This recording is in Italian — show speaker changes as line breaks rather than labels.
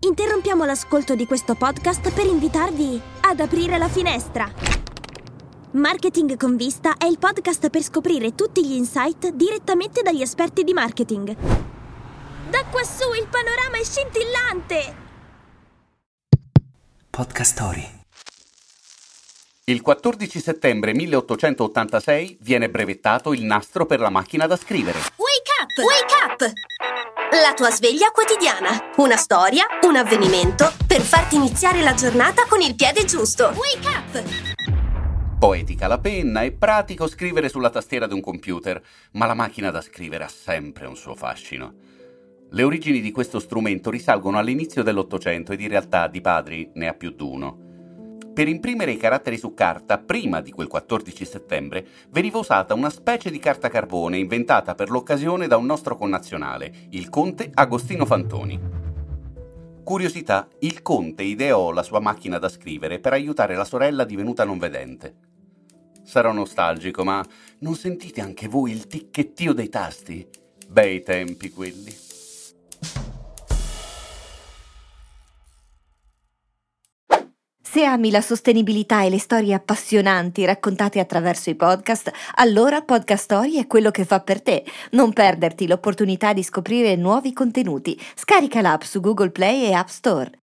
Interrompiamo l'ascolto di questo podcast per invitarvi ad aprire la finestra. Marketing con vista è il podcast per scoprire tutti gli insight direttamente dagli esperti di marketing. Da quassù il panorama è scintillante!
Podcast Story.
Il 14 settembre 1886 viene brevettato il nastro per la macchina da scrivere.
Wake up! Wake up! La tua sveglia quotidiana. Una storia, un avvenimento per farti iniziare la giornata con il piede giusto. Wake up!
Poetica la penna e pratico scrivere sulla tastiera di un computer, ma la macchina da scrivere ha sempre un suo fascino. Le origini di questo strumento risalgono all'inizio dell'Ottocento ed in realtà di padri ne ha più di uno. Per imprimere i caratteri su carta, prima di quel 14 settembre, veniva usata una specie di carta carbone inventata per l'occasione da un nostro connazionale, il conte Agostino Fantoni. Curiosità, il conte ideò la sua macchina da scrivere per aiutare la sorella divenuta non vedente. Sarò nostalgico, ma non sentite anche voi il ticchettio dei tasti? Bei tempi quelli.
Se ami la sostenibilità e le storie appassionanti raccontate attraverso i podcast, allora Podcast Story è quello che fa per te. Non perderti l'opportunità di scoprire nuovi contenuti. Scarica l'app su Google Play e App Store.